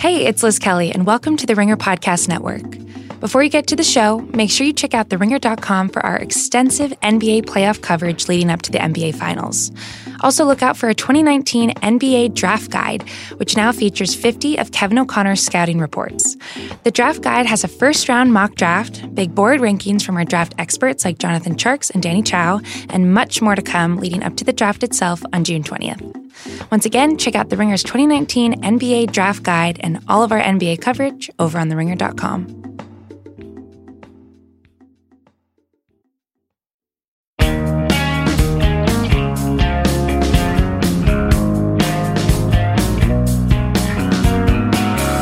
Hey, it's Liz Kelly, and welcome to the Ringer Podcast Network. Before you get to the show, make sure you check out theringer.com for our extensive NBA playoff coverage leading up to the NBA Finals. Also, look out for a 2019 NBA Draft Guide, which now features 50 of Kevin O'Connor's scouting reports. The draft guide has a first round mock draft, big board rankings from our draft experts like Jonathan Tjarks and Danny Chau, and much more to come leading up to the draft itself on June 20th. Once again, check out The Ringer's 2019 NBA Draft Guide and all of our NBA coverage over on TheRinger.com.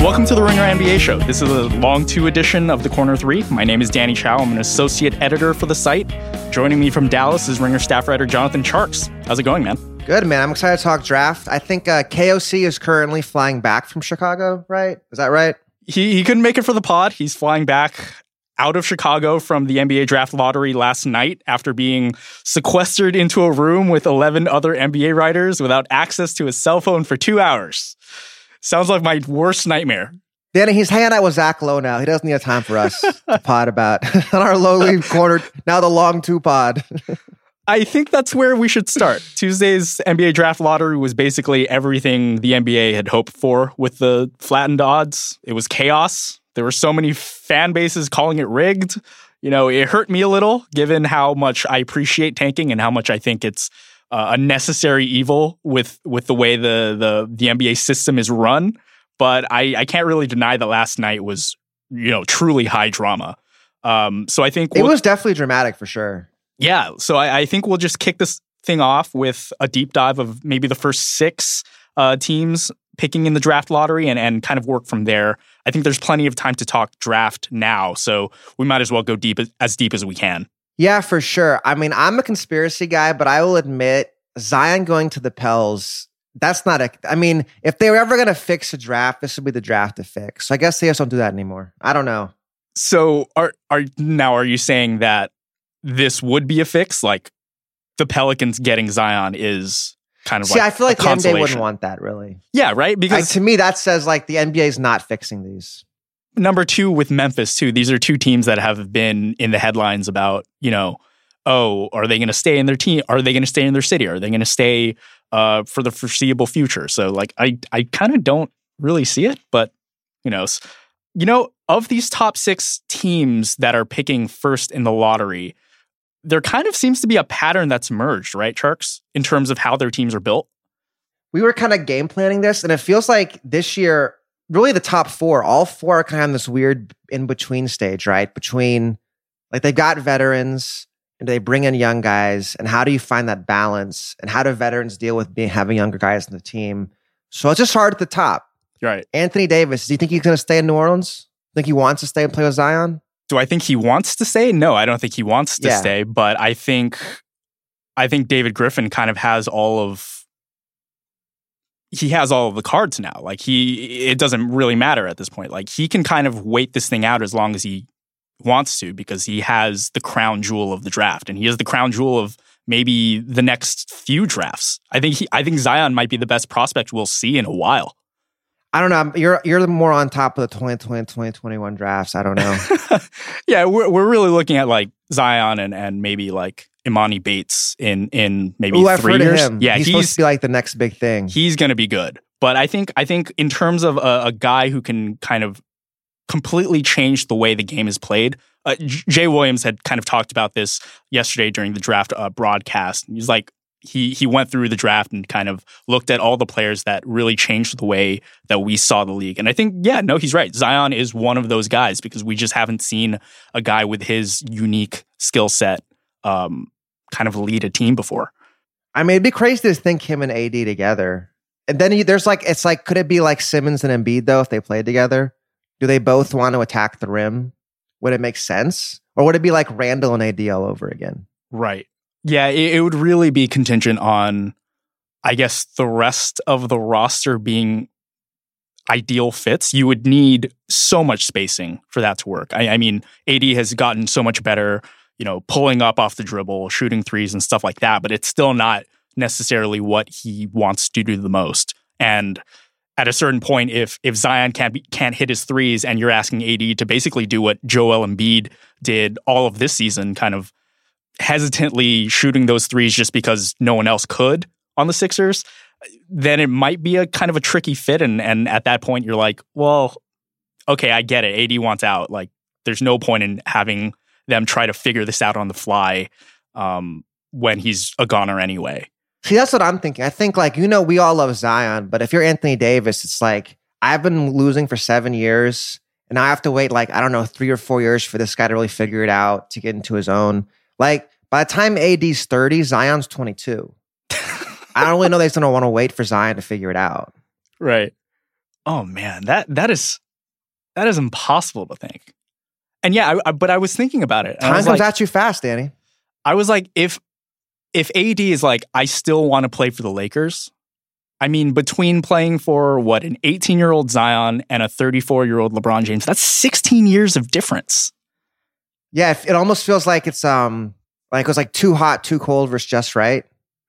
Welcome to the Ringer NBA show. This is a long two edition of the Corner Three. My name is Danny Chau. I'm an associate editor for the site. Joining me from Dallas is Ringer staff writer Jonathan Tjarks. How's it going, man? Good, man. I'm excited to talk draft. I think uh, KOC is currently flying back from Chicago, right? Is that right? He, he couldn't make it for the pod. He's flying back out of Chicago from the NBA draft lottery last night after being sequestered into a room with 11 other NBA writers without access to his cell phone for two hours. Sounds like my worst nightmare. Danny, he's hanging out with Zach Lowe now. He doesn't need a time for us to pod about on our lowly corner, now the long two pod. I think that's where we should start. Tuesday's NBA draft lottery was basically everything the NBA had hoped for with the flattened odds. It was chaos. There were so many fan bases calling it rigged. You know, it hurt me a little given how much I appreciate tanking and how much I think it's uh, a necessary evil with with the way the the the NBA system is run. But I, I can't really deny that last night was you know truly high drama. Um, so I think it was definitely dramatic for sure. Yeah, so I, I, think we'll just kick this thing off with a deep dive of maybe the first six uh, teams picking in the draft lottery and, and kind of work from there. I think there's plenty of time to talk draft now, so we might as well go deep as deep as we can. Yeah, for sure. I mean, I'm a conspiracy guy, but I will admit Zion going to the Pels, that's not a. I mean, if they were ever going to fix a draft, this would be the draft to fix. So I guess they just don't do that anymore. I don't know. So are are now are you saying that this would be a fix? Like the Pelicans getting Zion is kind of See, like I feel like the NBA wouldn't want that really. Yeah, right. Because like, to me, that says like the NBA is not fixing these number two with Memphis too. These are two teams that have been in the headlines about you know, oh, are they going to stay in their team? Are they going to stay in their city? Are they going to stay uh, for the foreseeable future? So like, I I kind of don't really see it, but you know, you know, of these top six teams that are picking first in the lottery. There kind of seems to be a pattern that's emerged, right, Tjarks, in terms of how their teams are built. We were kind of game planning this, and it feels like this year really the top four, all four are kind of this weird in between stage, right? Between like they've got veterans and they bring in young guys, and how do you find that balance? And how do veterans deal with being having younger guys in the team? So it's just hard at the top. Right. Anthony Davis, do you think he's going to stay in New Orleans? Think he wants to stay and play with Zion? Do I think he wants to stay? No, I don't think he wants to yeah. stay, but I think I think David Griffin kind of has all of he has all of the cards now. Like he, it doesn't really matter at this point. Like he can kind of wait this thing out as long as he wants to because he has the crown jewel of the draft and he has the crown jewel of maybe the next few drafts. I think he, I think Zion might be the best prospect we'll see in a while. I don't know. You're you're more on top of the 2020 2021 drafts. I don't know. yeah, we're we're really looking at like Zion and and maybe like Emoni Bates in in maybe Ooh, three years. Yeah, he's, he's, supposed to be like the next big thing. He's going to be good, but I think I think in terms of a, a, guy who can kind of completely change the way the game is played. Uh, Jay Williams had kind of talked about this yesterday during the draft uh, broadcast. He's like, he he went through the draft and kind of looked at all the players that really changed the way that we saw the league. And I think, yeah, no, he's right. Zion is one of those guys because we just haven't seen a guy with his unique skill set um, kind of lead a team before. I mean, it'd be crazy to think him and AD together. And then there's like, it's like, could it be like Simmons and Embiid though if they played together? Do they both want to attack the rim? Would it make sense? Or would it be like Randle and AD all over again? Right. Yeah, it, it would really be contingent on, I guess, the rest of the roster being ideal fits. You would need so much spacing for that to work. I, I mean, AD has gotten so much better you know, pulling up off the dribble, shooting threes and stuff like that, but it's still not necessarily what he wants to do the most. And at a certain point, if if Zion can't be, can't hit his threes, and you're asking AD to basically do what Joel Embiid did all of this season, kind of hesitantly shooting those threes just because no one else could on the Sixers, then it might be a kind of a tricky fit. And and at that point, you're like, well, okay, I get it. AD wants out. Like, there's no point in having them try to figure this out on the fly um, when he's a goner anyway. See, that's what I'm thinking. I think like you know we all love Zion, but if you're Anthony Davis, it's like I've been losing for seven years, and I have to wait like I don't know three or four years for this guy to really figure it out to get into his own. Like by the time AD's 30, Zion's 22. I don't really know they don't want to wait for Zion to figure it out. Right. Oh man, that that is that is impossible to think. And yeah, I, I, but I was thinking about it. Time comes like, at you fast, Danny. I was like, if if AD is like, I still want to play for the Lakers. I mean, between playing for what an 18 year old Zion and a 34 year old LeBron James, that's 16 years of difference. Yeah, it almost feels like it's um like it was like too hot, too cold versus just right,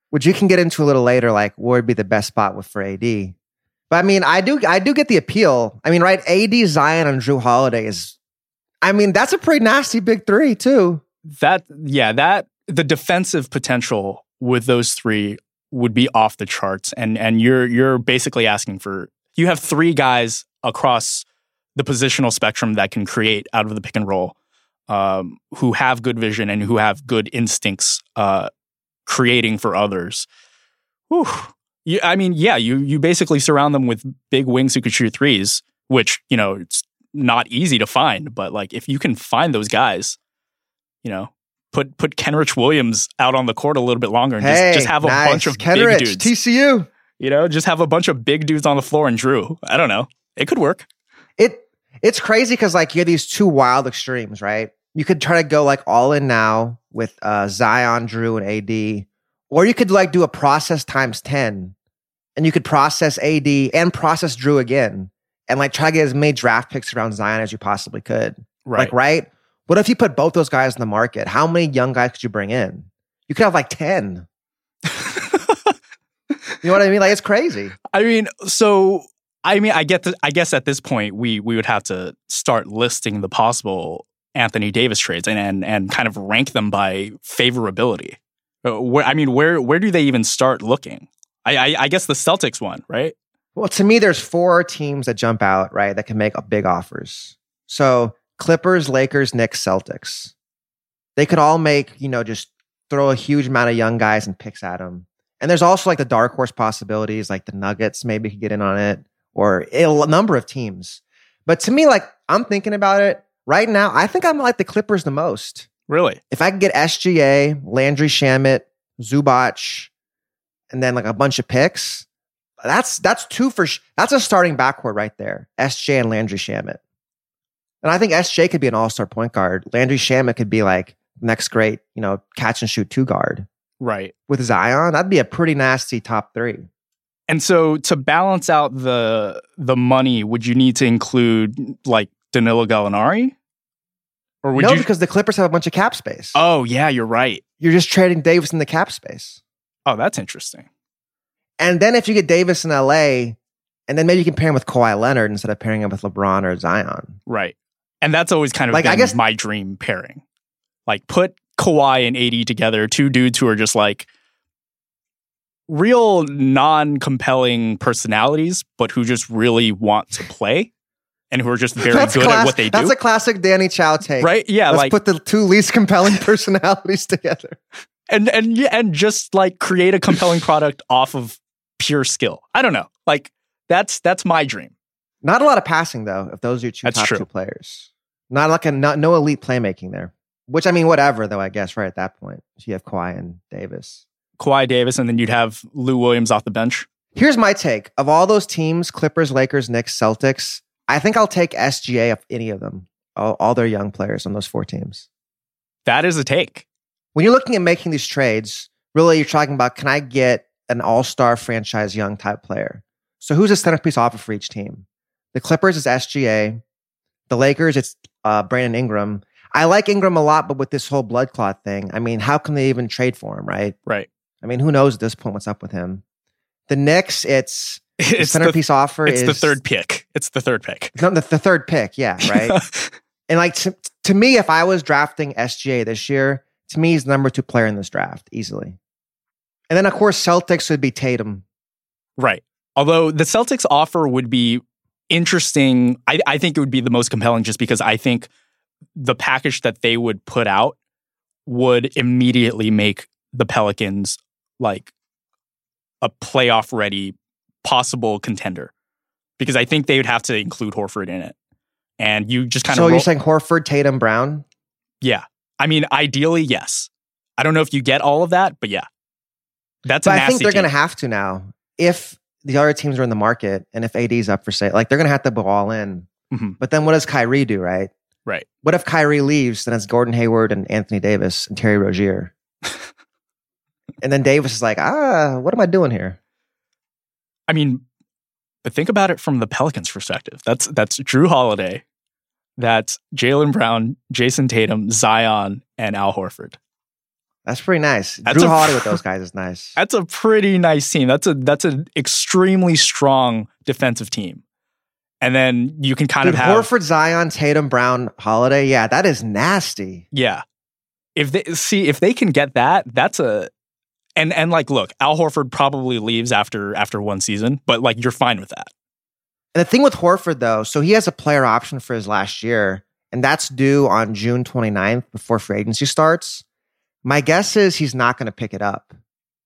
which you can get into a little later. Like, what would be the best spot with for AD? But I mean, I do, I do get the appeal. I mean, right? AD, Zion, and Jrue Holiday is. I mean, that's a pretty nasty big three too. That yeah, that the defensive potential with those three would be off the charts, and and you're you're basically asking for you have three guys across the positional spectrum that can create out of the pick and roll um, who have good vision and who have good instincts uh, creating for others. Whew. You, I mean, yeah, you you basically surround them with big wings who could shoot threes, which you know it's not easy to find. But like, if you can find those guys, you know, put put Kenrich Williams out on the court a little bit longer and hey, just, just have a nice. bunch of Kenrich, big dudes. TCU. You know, just have a bunch of big dudes on the floor and Jrue. I don't know. It could work. It it's crazy because like you have these two wild extremes, right? You could try to go like all in now with uh, Zion, Jrue, and AD, or you could like do a process times 10 and you could process AD and process Jrue again and like try to get as many draft picks around Zion as you possibly could. Right. Like, right? What if you put both those guys in the market? How many young guys could you bring in? You could have like 10. you know what I mean? Like it's crazy. I mean, so I mean, I get the, I guess at this point we we would have to start listing the possible Anthony Davis trades and and, and kind of rank them by favorability. Uh, I mean, where where do they even start looking? I, I, I guess the Celtics one, right? Well, to me, there's four teams that jump out, right, that can make big offers. So Clippers, Lakers, Knicks, Celtics. They could all make, you know, just throw a huge amount of young guys and picks at them. And there's also like the dark horse possibilities, like the Nuggets maybe could get in on it, or a number of teams. But to me, like I'm thinking about it, right now, I think I'm like the Clippers the most. Really? If I could get SGA, Landry Shamet, Zubac, and then like a bunch of picks, that's that's two for sh- that's a starting backcourt right there. SJ and Landry Shamet. And I think SJ could be an all-star point guard. Landry Shamet could be like next great, you know, catch and shoot two guard. Right. With Zion, that'd be a pretty nasty top 3. And so to balance out the the money, would you need to include like Danilo Gallinari? Or would no, you... because the Clippers have a bunch of cap space. Oh yeah, you're right. You're just trading Davis in the cap space. Oh, that's interesting. And then if you get Davis in LA, and then maybe you can pair him with Kawhi Leonard instead of pairing him with LeBron or Zion. Right. And that's always kind of like I guess my dream pairing. Like put Kawhi and AD together, two dudes who are just like real non-compelling personalities, but who just really want to play and who are just very that's good class- at what they do. That's a classic Danny Chau take. Right? Yeah. Let's like, put the two least compelling personalities together. And and yeah, and just like create a compelling product off of pure skill. I don't know. Like that's that's my dream. Not a lot of passing though, if those are your two that's top true. two players. Not like a not, no elite playmaking there. Which I mean, whatever though, I guess, right at that point. So you have Kawhi and Davis. Kawhi Davis, and then you'd have Lou Williams off the bench. Here's my take. Of all those teams, Clippers, Lakers, Knicks, Celtics, I think I'll take SGA of any of them, all, all their young players on those four teams. That is a take. When you're looking at making these trades, really you're talking about can I get an all star franchise young type player? So who's a centerpiece offer for each team? The Clippers is SGA. The Lakers, it's uh, Brandon Ingram. I like Ingram a lot, but with this whole blood clot thing, I mean, how can they even trade for him, right? Right. I mean, who knows at this point what's up with him? The Knicks, it's The It's the, centerpiece offer it's is the third pick. It's the third pick. No, the, the third pick. Yeah, right. and like to, to me, if I was drafting SGA this year, to me, he's the number two player in this draft easily. And then of course, Celtics would be Tatum. right. Although the Celtics offer would be interesting. I, I think it would be the most compelling just because I think the package that they would put out would immediately make the Pelicans like a playoff ready possible contender. Because I think they would have to include Horford in it. And you just kind so of So you're saying Horford, Tatum, Brown? Yeah. I mean, ideally, yes. I don't know if you get all of that, but yeah. That's a But I think they're going to have to now. If the other teams are in the market and if AD's up for sale, like they're going to have to go all in. Mhm. But then what does Kyrie do, right? Right. What if Kyrie leaves? Then it's Gordon Hayward and Anthony Davis and Terry Rozier. and then Davis is like, ah, what am I doing here? I mean, but think about it from the Pelicans' perspective. That's that's Jrue Holiday, that's Jaylen Brown, Jayson Tatum, Zion, and Al Horford. That's pretty nice. That's Jrue a- Holiday with those guys is nice. That's a pretty nice team. That's a that's an extremely strong defensive team. And then you can kind Dude, of have Horford, Zion, Tatum, Brown, Holiday. Yeah, that is nasty. Yeah. If they see if they can get that, that's a and and like look, Al Horford probably leaves after after one season, but like you're fine with that. And the thing with Horford, though, so he has a player option for his last year, and that's due on June 29th before free agency starts. My guess is he's not going to pick it up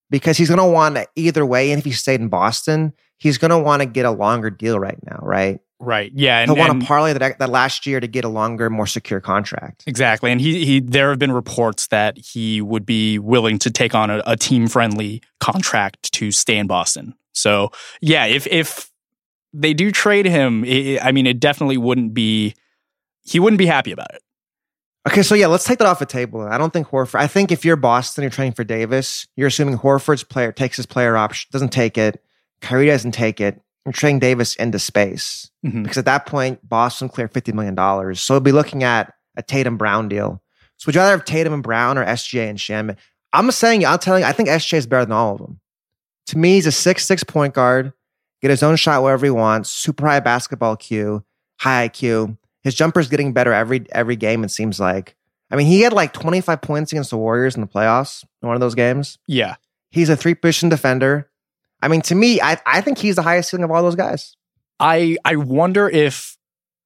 because he's going to want to either way. And if he stayed in Boston, he's going to want to get a longer deal right now, right? Right. Yeah. And, He'll want to parlay that, that last year to get a longer, more secure contract. exactly. And he he there have been reports that he would be willing to take on a, a team friendly contract to stay in Boston. So yeah, if if they do trade him, i I mean, it definitely wouldn't be. He wouldn't be happy about it. Okay, so yeah, let's take that off the table. I don't think Horford. I think if you're Boston, you're training for Davis. You're assuming Horford's player takes his player option, doesn't take it. Kyrie doesn't take it. You're trading Davis into space Mhm. because at that point, Boston cleared fifty million dollars. So we'll be looking at a Tatum Brown deal. So would you rather have Tatum and Brown or SGA and Shamet? I'm saying, I'm telling you, I think SGA is better than all of them. To me, he's a six six point guard, get his own shot wherever he wants, super high basketball IQ, high IQ. His jumper's getting better every every game. It seems like. I mean, he had like 25 points against the Warriors in the playoffs in one of those games. Yeah. He's a three position defender. I mean, to me, I, I think he's the highest ceiling of all those guys. I I wonder if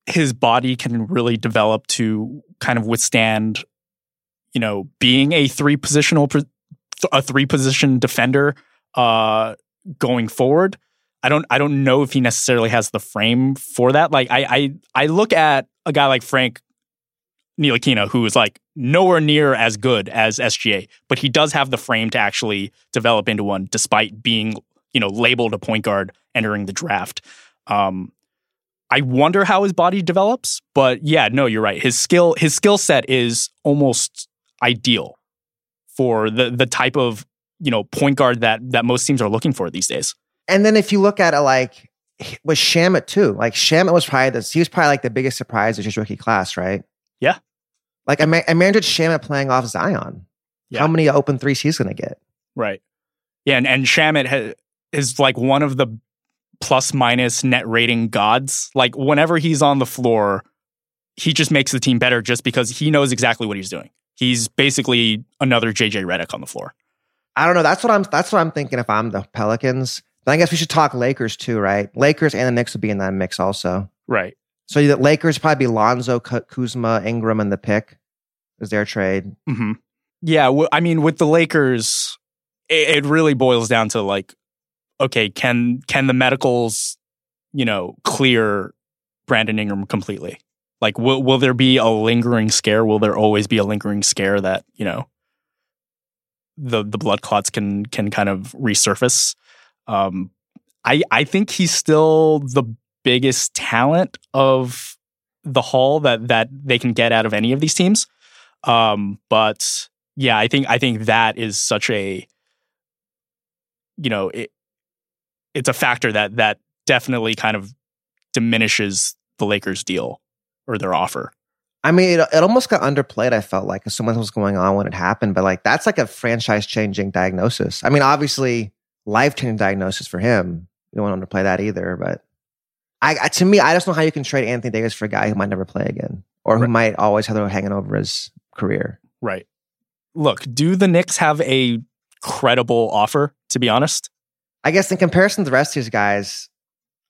his body can really develop to kind of withstand, you know, being a three positional a three position defender uh, going forward. I don't I don't know if he necessarily has the frame for that. Like I I I look at a guy like Frank Ntilikina, who is like nowhere near as good as SGA, but he does have the frame to actually develop into one, despite being you know labeled a point guard entering the draft. Um, I wonder how his body develops, but yeah, no, you're right. His skill his skill set is almost ideal for the the type of you know point guard that that most teams are looking for these days. And then if you look at it like with Shamet too, like Shamet was probably this, he was probably like the biggest surprise of his rookie class, right? Yeah. Like I ma- imagined Shamet playing off Zion. Yeah. How many open threes he's going to get? Right. Yeah, and and Shamet ha- is like one of the plus minus net rating gods. Like whenever he's on the floor, he just makes the team better just because he knows exactly what he's doing. He's basically another JJ Redick on the floor. I don't know. That's what I'm. That's what I'm thinking. If I'm the Pelicans, then I guess we should talk Lakers too, right? Lakers and the Knicks would be in that mix also. Right. So the Lakers probably be Lonzo, Kuzma, Ingram, and the pick is their trade. hmm Yeah, w- I mean, with the Lakers, it, it really boils down to like, okay, can can the medicals, you know, clear Brandon Ingram completely? Like, will will there be a lingering scare? Will there always be a lingering scare that you know the the blood clots can can kind of resurface? Um, I I think he's still the biggest talent of the haul that that they can get out of any of these teams. Um, but yeah, I think I think that is such a you know it, it's a factor that that definitely kind of diminishes the Lakers deal or their offer. I mean, it, it almost got underplayed. I felt like so much was going on when it happened, but like that's like a franchise changing diagnosis. I mean, obviously, life changing diagnosis for him. We don't want to play that either. But I, I, to me, I just know how you can trade Anthony Davis for a guy who might never play again or who Right. might always have it hanging over his career. Right. Look, do the Knicks have a credible offer, to be honest? I guess in comparison to the rest of these guys,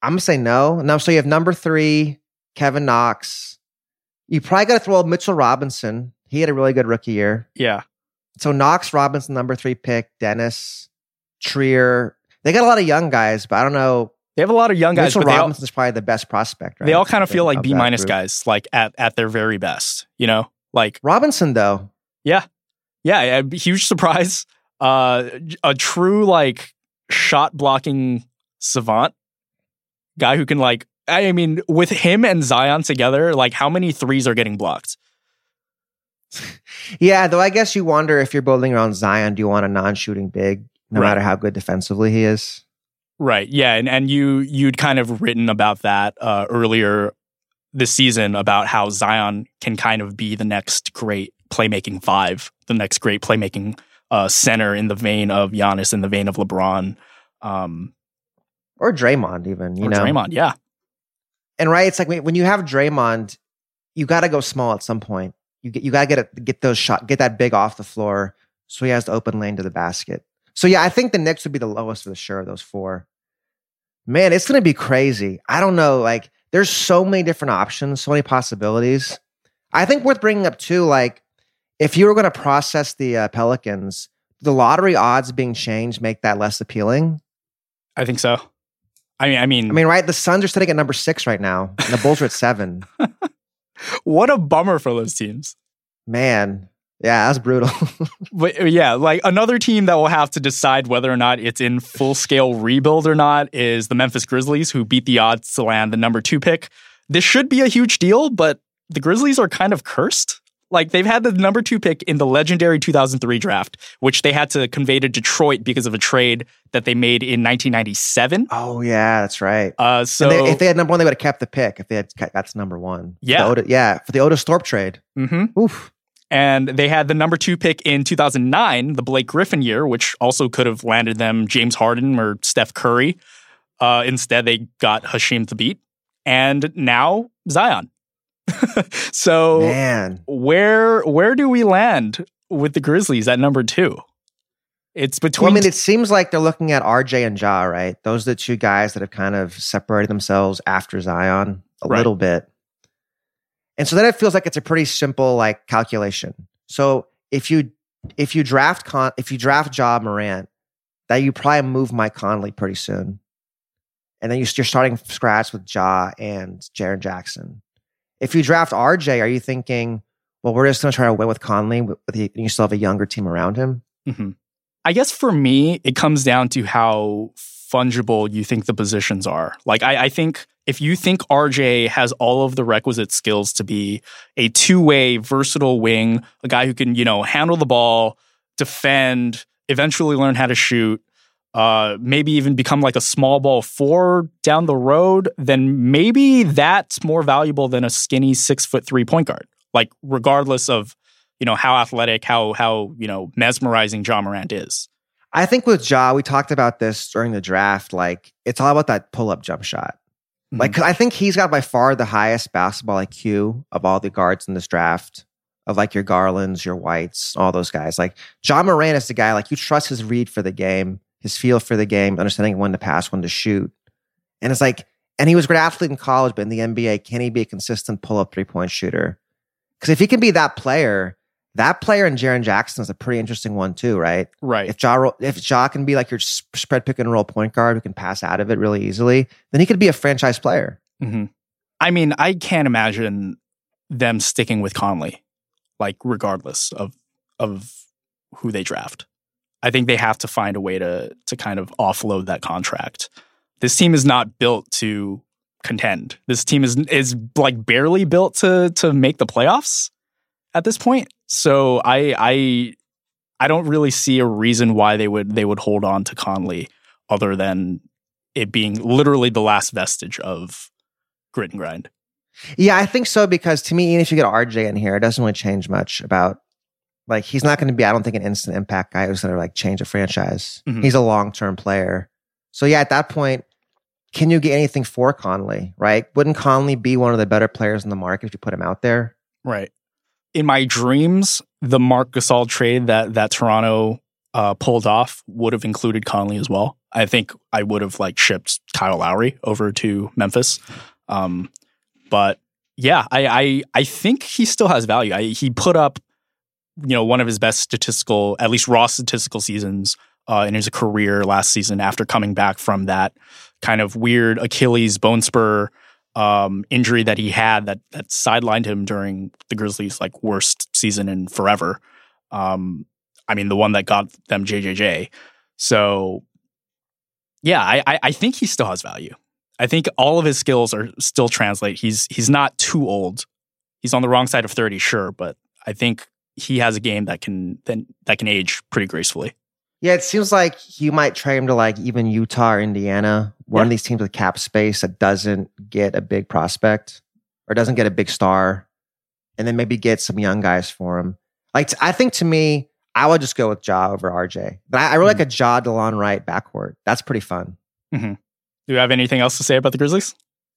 I'm gonna say no. No, so you have number three, Kevin Knox. You probably got to throw Mitchell Robinson. He had a really good rookie year. Yeah. So Knox, Robinson, number three pick, Dennis, Trier. They got a lot of young guys, but I don't know. They have a lot of young guys, Mitchell they all, Robinson's probably the best prospect. Right? they all kind of feel like B minus guys, like at, at their very best, you know? Like, Robinson, though, Yeah. yeah, a huge surprise. Uh, a true, like, shot blocking savant guy who can, like, I mean, with him and Zion together, like, how many threes are getting blocked? yeah. Though I guess you wonder if you're building around Zion, do you want a non-shooting big, no Right. matter how good defensively he is? Right. Yeah. And and you you'd kind of written about that uh, earlier this season about how Zion can kind of be the next great playmaking five, the next great playmaking uh, center in the vein of Giannis, in the vein of LeBron, um, Or Draymond, even you or know. Draymond. Yeah. And right, it's like when you have Draymond, you got to go small at some point. You get you got to get a, get those shot, get that big off the floor, so he has the open lane to the basket. So yeah, I think the Knicks would be the lowest for the sure of those four. Man, it's gonna be crazy. I don't know. Like, there's so many different options, so many possibilities. I think worth bringing up too. Like, if you were going to process the uh, Pelicans, the lottery odds being changed make that less appealing. I think so. I mean, I mean, I mean, right? The Suns are sitting at number six right now, and the Bulls are at seven. what a bummer for those teams. Man, yeah, that's brutal. But uh, yeah, like another team that will have to decide whether or not it's in full scale rebuild or not is the Memphis Grizzlies, who beat the odds to land the number two pick. This should be a huge deal, but the Grizzlies are kind of cursed. Like they've had the number two pick in the legendary 2003 draft, which they had to convey to Detroit because of a trade that they made in 1997. oh yeah, that's right. Uh, so they- if they had number one, they would have kept the pick. If they had that's number one. Yeah. Otis, yeah, for the Otis Thorpe trade. Mhm. Oof. And they had the number two pick in 2009, the Blake Griffin year, which also could have landed them James Harden or Steph Curry. Uh, instead, they got Hasheem Thabeet and now Zion. so Man, where where do we land with the Grizzlies at number two? It's well, between I mean, it seems like they're looking at RJ and Ja, right? Those are the two guys that have kind of separated themselves after Zion a Right. little bit. And so then it feels like it's a pretty simple like calculation. So if you if you draft Con if you draft Ja Morant, that you probably move Mike Conley pretty soon. And then you- you're starting from scratch with Ja and Jaren Jackson. If you draft RJ, are you thinking, well, we're just going to try to win with Conley, with the, you still have a younger team around him? Mhm. I guess for me, it comes down to how fungible you think the positions are. Like, I, I think if you think RJ has all of the requisite skills to be a two way, versatile wing, a guy who can, you know, handle the ball, defend, eventually learn how to shoot, uh, maybe even become like a small ball four down the road, then maybe that's more valuable than a skinny six foot three point guard. Like, regardless of you know how athletic, how how you know mesmerizing Ja Morant is. I think with Ja, we talked about this during the draft. Like, it's all about that pull up jump shot. Like, 'cause I think he's got by far the highest basketball IQ of all the guards in this draft, of like your Garlands, your Whites, all those guys. Like, Ja Morant is the guy, like, you trust his read for the game, his feel for the game, understanding when to pass, when to shoot. And it's like, and he was a great athlete in college, but in the NBA, can he be a consistent pull up three point shooter? Because if he can be that player, that player in Jaren Jackson is a pretty interesting one too, right? right. If Ja, if Ja can be like your spread pick and roll point guard who can pass out of it really easily, then he could be a franchise player. hmm I mean, I can't imagine them sticking with Conley, like regardless of of who they draft. I think they have to find a way to to kind of offload that contract. This team is not built to contend. This team is is like barely built to to make the playoffs at this point. So I I I don't really see a reason why they would they would hold on to Conley other than it being literally the last vestige of grit and grind. Yeah, I think so because to me, even if you get RJ in here, it doesn't really change much about like he's not going to be, I don't think, an instant impact guy who's going to like change a franchise. Mhm. He's a long term player. So yeah, at that point, can you get anything for Conley, right? Wouldn't Conley be one of the better players in the market if you put him out there? Right. In my dreams, the Marc Gasol trade that that Toronto uh, pulled off would have included Conley as well. I think I would have like shipped Kyle Lowry over to Memphis. Um, but yeah, I, I I think he still has value. I, he put up, you know, one of his best statistical, at least raw statistical seasons uh, in his career last season after coming back from that kind of weird Achilles bone spur um, injury that he had that that sidelined him during the Grizzlies' like worst season in forever. Um, I mean, the one that got them JJJ. So, yeah, I, I think he still has value. I think all of his skills are still translate. He's he's not too old. He's on the wrong side of thirty, sure, but I think he has a game that can then that can age pretty gracefully. Yeah, it seems like you might trade him to like even Utah or Indiana, one yeah. of these teams with cap space that doesn't get a big prospect or doesn't get a big star, and then maybe get some young guys for him. Like I think to me, I would just go with Ja over RJ. But I, I really mm-hmm. like a Ja Delon Wright backcourt. That's pretty fun. Mm-hmm. Do you have anything else to say about the Grizzlies?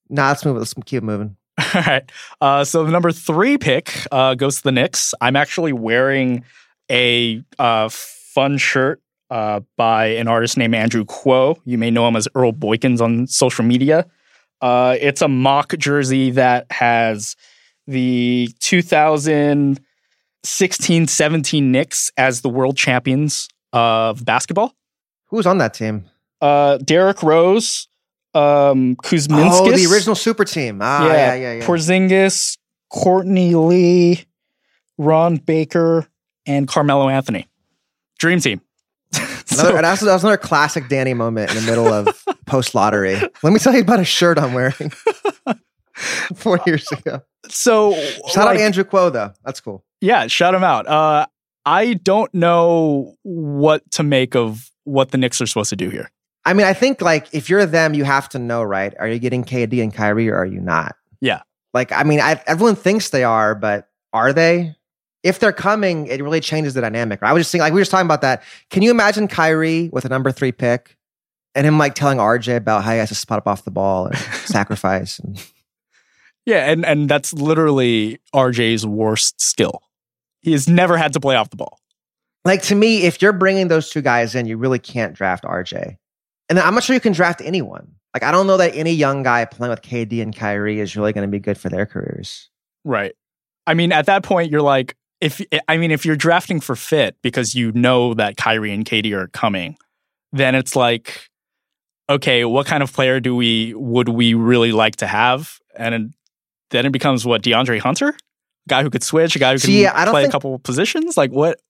Nah, let's move. Let's keep moving. All right. Uh, so the number three pick uh, goes to the Knicks. I'm actually wearing a uh, fun shirt uh, by an artist named Andrew Kuo. You may know him as Earl Boykins on social media. Uh, it's a mock jersey that has the 2016 17 Knicks as the world champions of basketball. Who's on that team? Uh, Derrick Rose, um, Kuzminskas. Oh, the original super team. Ah, yeah, yeah, yeah. yeah. Porzingis, Courtney Lee, Ron Baker, and Carmelo Anthony. Dream team. Another, so, that's, that's another classic Danny moment in the middle of post lottery. Let me tell you about a shirt I'm wearing four years ago. So shout like, out Andrew Kuo though. That's cool. Yeah, shout him out. Uh, I don't know what to make of what the Knicks are supposed to do here. I mean, I think like if you're them, you have to know, right? Are you getting KD and Kyrie or are you not? Yeah. Like, I mean, I, everyone thinks they are, but are they? if they're coming, it really changes the dynamic. Right? I was just saying, like we were just talking about that. Can you imagine Kyrie with a number three pick and him like telling RJ about how he has to spot up off the ball and sacrifice? And... Yeah, and and that's literally RJ's worst skill. He has never had to play off the ball. Like to me, if you're bringing those two guys in, you really can't draft RJ. And I'm not sure you can draft anyone. Like I don't know that any young guy playing with KD and Kyrie is really going to be good for their careers. Right. I mean, at that point, you're like, if I mean, if you're drafting for fit because you know that Kyrie and KD are coming, then it's like, okay, what kind of player do we would we really like to have? And then it becomes what DeAndre Hunter, guy who could switch, a guy who can See, play think, a couple positions. Like what?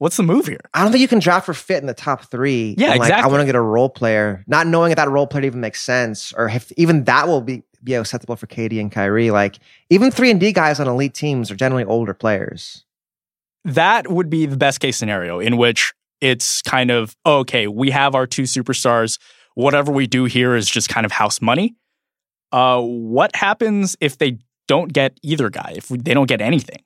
What's the move here? I don't think you can draft for fit in the top three. Yeah, exactly. Like, I want to get a role player, not knowing if that role player even makes sense, or if even that will be be acceptable for KD and Kyrie. Like even three and D guys on elite teams are generally older players that would be the best case scenario in which it's kind of okay, we have our two superstars. Whatever we do here is just kind of house money. Uh, what happens if they don't get either guy? If they don't get anything?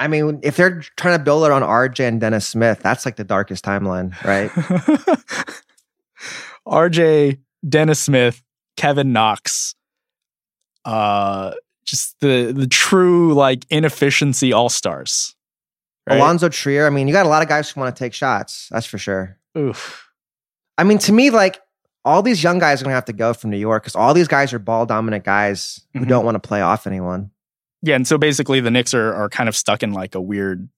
I mean, if they're trying to build it on RJ and Dennis Smith, that's like the darkest timeline, right? RJ, Dennis Smith, Kevin Knox, uh, just the the true like inefficiency all stars. Right? Allonzo Trier. I mean, you got a lot of guys who want to take shots. That's for sure. Oof. I mean, to me, like all these young guys are going to have to go from New York because all these guys are ball dominant guys who mm-hmm. don't want to play off anyone. Yeah, and so basically, the Knicks are are kind of stuck in like a weird.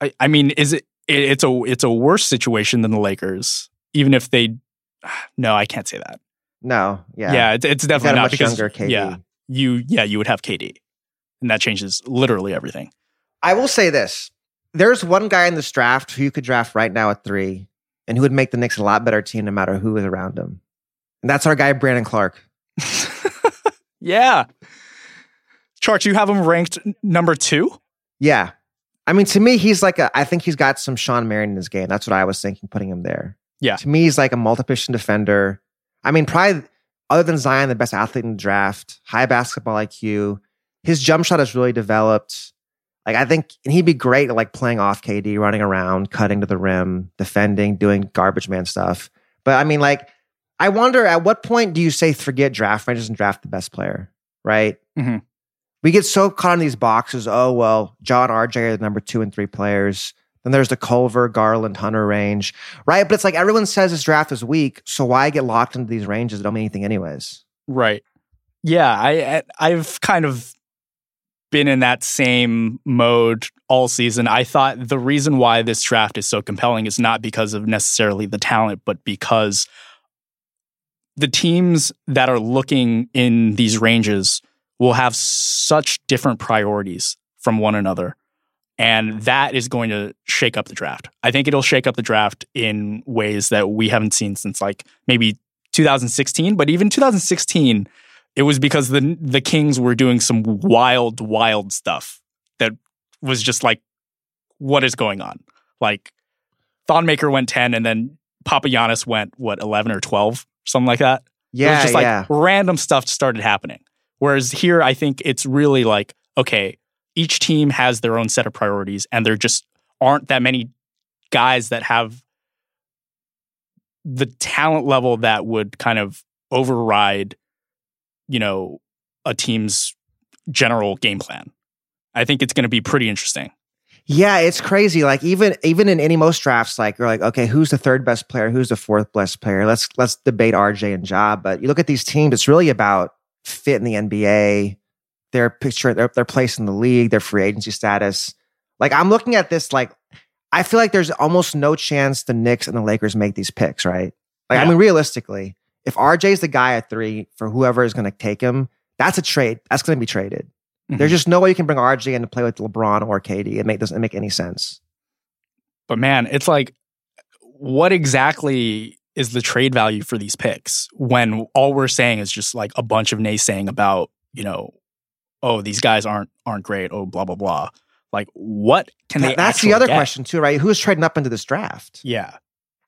I, I mean, is it, it? It's a it's a worse situation than the Lakers, even if they. No, I can't say that. No, yeah, yeah, it's, it's definitely not much younger KD. Yeah, you yeah you would have KD, and that changes literally everything. I will say this: there's one guy in this draft who you could draft right now at three and who would make the Knicks a lot better team no matter who is around him. And that's our guy, Brandon Clarke. yeah. Chart, you have him ranked number two? Yeah. I mean, to me, he's like a, I think he's got some Shawn Marion in his game. That's what I was thinking, putting him there. Yeah. To me, he's like a multi-position defender. I mean, probably other than Zion, the best athlete in the draft, high basketball IQ. His jump shot has really developed. Like I think he'd be great at like playing off KD, running around, cutting to the rim, defending, doing garbage man stuff. But I mean, like I wonder at what point do you say forget draft ranges and draft the best player, right? Mhm. We get so caught in these boxes. Oh, well, Ja RJ are the number two and three players. Then there's the Culver, Garland, Hunter range, right? But it's like everyone says this draft is weak. So why get locked into these ranges that don't mean anything, anyways? Right. Yeah, I I've kind of been in that same mode all season. I thought the reason why this draft is so compelling is not because of necessarily the talent, but because the teams that are looking in these ranges will have such different priorities from one another. And that is going to shake up the draft. I think it'll shake up the draft in ways that we haven't seen since like maybe 2016, but even 2016 it was because the the Kings were doing some wild, wild stuff that was just like, what is going on? Like, Thon Maker went ten, and then Papagiannis went what eleven or twelve, something like that. it Yeah, was just like yeah. random stuff started happening. Whereas here, I think it's really like, okay, each team has their own set of priorities, and there just aren't that many guys that have the talent level that would kind of override, you know, a team's general game plan. I think it's going to be pretty interesting. Yeah, it's crazy. Like even even in any most drafts, like you're like, okay, who's the third best player? Who's the fourth best player? Let's let's debate RJ and Job. But you look at these teams, it's really about fit in the NBA, their picture, their their place in the league, their free agency status. Like I'm looking at this, like I feel like there's almost no chance the Knicks and the Lakers make these picks, right? Like I mean, realistically, if RJ's the guy at three for whoever is going to take him, that's a trade. That's going to be traded. Mm-hmm. There's just no way you can bring RJ in to play with LeBron or KD. It make, doesn't make any sense. But man, it's like, what exactly is the trade value for these picks when all we're saying is just like a bunch of naysaying about, you know, oh, these guys aren't aren't great. Oh, blah blah blah. Like, what can they? That's the other get? question too, right? Who's trading up into this draft? Yeah,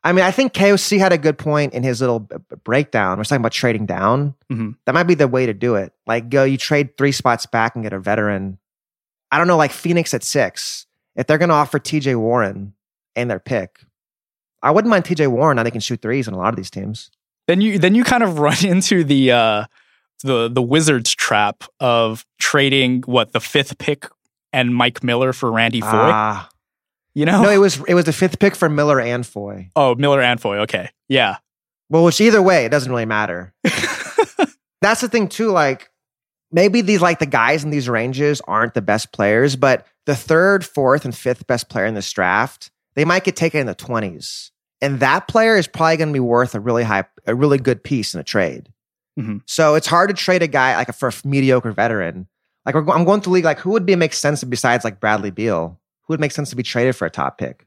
I mean, I think KOC had a good point in his little breakdown. We're talking about trading down. Mhm. That might be the way to do it. Like, go, you trade three spots back and get a veteran. I don't know, like Phoenix at six. If they're going to offer TJ Warren and their pick, I wouldn't mind TJ Warren. Now they can shoot threes on a lot of these teams. then you then you kind of run into the uh the the Wizards trap of trading what the fifth pick and Mike Miller for Randy Foye. Ah, you know? no, it was it was the fifth pick for Miller and Foye. oh, Miller and Foye. Okay, yeah. Well, which either way, it doesn't really matter. That's the thing too. Like maybe these like the guys in these ranges aren't the best players, but the third, fourth, and fifth best player in this draft, they might get taken in the twenties, and that player is probably going to be worth a really high, a really good piece in a trade. Mhm. So it's hard to trade a guy like a, for a mediocre veteran. Like go- I'm going to league. Like who would be make sense besides like Bradley Beal? Who would make sense to be traded for a top pick?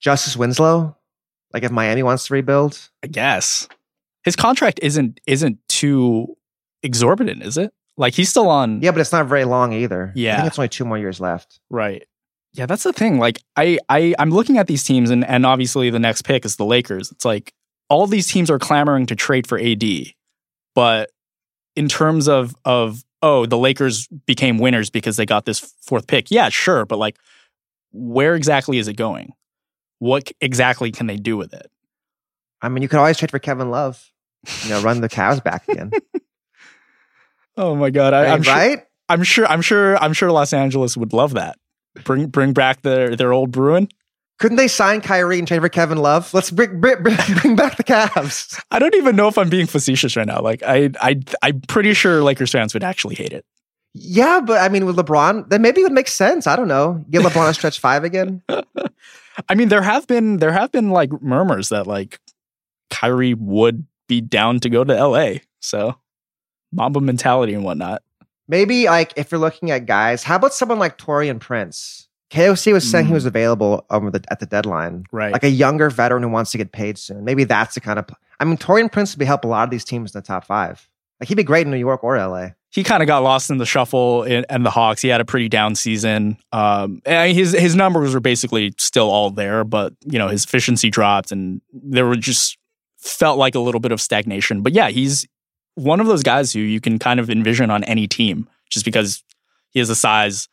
Justice Winslow. Like if Miami wants to rebuild, I guess his contract isn't isn't too exorbitant, is it? Like he's still on. Yeah, but it's not very long either. Yeah, I think it's only two more years left. Right. Yeah, that's the thing. Like I I I'm looking at these teams and and obviously the next pick is the Lakers. It's like all these teams are clamoring to trade for AD. But in terms of of oh, the Lakers became winners because they got this fourth pick. Yeah, sure, but like where exactly is it going? What exactly can they do with it? I mean, you could always trade for Kevin Love. You know, run the cows back again. Oh my god, I, right? I'm sure, right? I'm sure I'm sure I'm sure Los Angeles would love that. Bring bring back their their old Bruin. Couldn't they sign Kyrie and trade for Kevin Love? Let's bring bring, bring, back the Cavs. I don't even know if I'm being facetious right now. Like I I I'm pretty sure Lakers fans would actually hate it. Yeah, but I mean, with LeBron, then maybe it would make sense. I don't know. Get LeBron on stretch five again. I mean, there have been there have been like murmurs that like Kyrie would be down to go to LA. So Mamba mentality and whatnot. Maybe like if you're looking at guys, how about someone like Taurean Prince? KOC was saying he Mm. was available over the, at the deadline. Right. Like a younger veteran who wants to get paid soon. Maybe that's the kind of. I mean, Taurean Prince would be help a lot of these teams in the top five. Like he'd be great in New York or LA. he kind of got lost in the shuffle in, and the Hawks. He had a pretty down season. Um, his his numbers were basically still all there, but you know his efficiency dropped, and there were just felt like a little bit of stagnation. But yeah, he's one of those guys who you can kind of envision on any team, just because he has the size,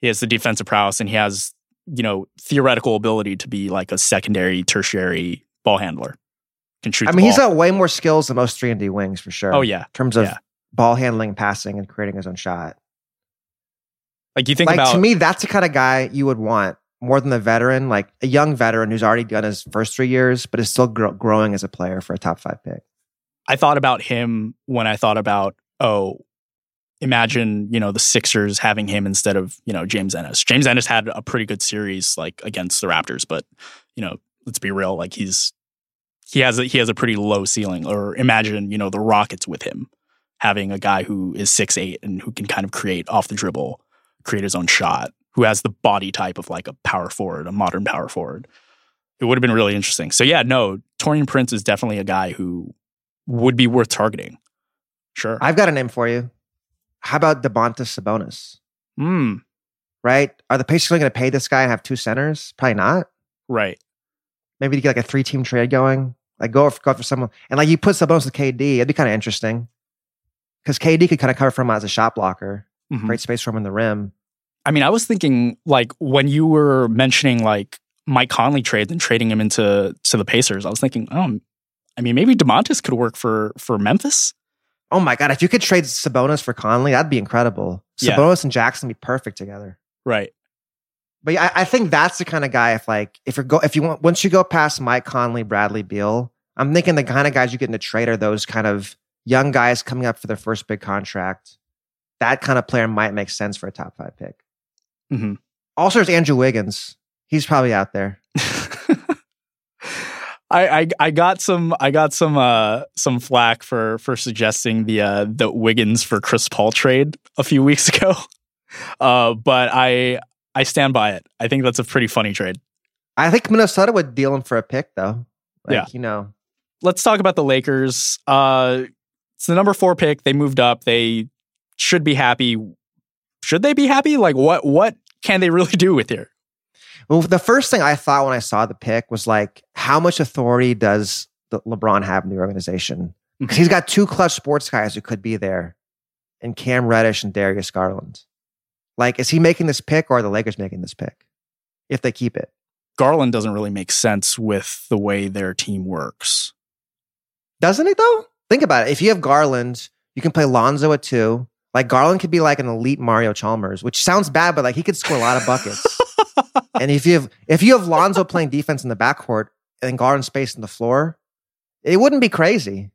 he has the defensive prowess, and he has you know theoretical ability to be like a secondary, tertiary ball handler. can shoot. I mean, he's got way more skills than most three and D wings for sure. Oh yeah, in terms of Yeah. ball handling, passing, and creating his own shot. like you think like about to me, that's the kind of guy you would want more than the veteran, like a young veteran who's already done his first three years, but is still gro- growing as a player for a top five pick. I thought about him when I thought about oh, imagine you know the Sixers having him instead of you know James Ennis. James Ennis had a pretty good series like against the Raptors, but you know let's be real, like he's he has a, he has a pretty low ceiling. Or imagine you know the Rockets with him having a guy who is six eight and who can kind of create off the dribble, create his own shot, who has the body type of like a power forward, a modern power forward. It would have been really interesting. So yeah, no, Taurean Prince is definitely a guy who would be worth targeting. Sure. I've got a name for you. How about Domantas Sabonis? Hmm. Right? Are the Pacers really going to pay this guy and have two centers? Probably not. Right. Maybe to get like a three team trade going. Like go for, go for someone and like you put Sabonis with KD, it'd be kind of interesting because KD could kind of cover for him as a shot blocker, Mhm. great space for him in the rim. I mean, I was thinking like when you were mentioning like Mike Conley trade and trading him into to the Pacers, I was thinking, oh, I mean, maybe Domantas could work for for Memphis. Oh my god, if you could trade Sabonis for Conley, that'd be incredible. Yeah. Sabonis and Jackson be perfect together. Right. But yeah, I, I think that's the kind of guy. If like if you're go if you want once you go past Mike Conley, Bradley Beal, I'm thinking the kind of guys you get in a trade are those kind of young guys coming up for their first big contract. That kind of player might make sense for a top five pick. hmm Also, there's Andrew Wiggins. He's probably out there. I, I I got some I got some uh some flack for for suggesting the uh the Wiggins for Chris Paul trade a few weeks ago. Uh but I I stand by it. I think that's a pretty funny trade. I think Minnesota would deal him for a pick though. Like, Yeah. you know, let's talk about the Lakers. Uh, it's the number four pick. They moved up. They should be happy. Should they be happy? Like, what what can they really do with here? Well, the first thing I thought when I saw the pick was like, how much authority does the LeBron have in the organization? Mm-hmm. Because he's got two Klutch Sports guys who could be there, and Cam Reddish and Darius Garland. Like, is he making this pick or are the Lakers making this pick? If they keep it, Garland doesn't really make sense with the way their team works. doesn't it though? Think about it. If you have Garland, you can play Lonzo at two. Like Garland could be like an elite Mario Chalmers, which sounds bad, but like he could score a lot of buckets. and if you have if you have Lonzo playing defense in the backcourt and Garland space in the floor, it wouldn't be crazy.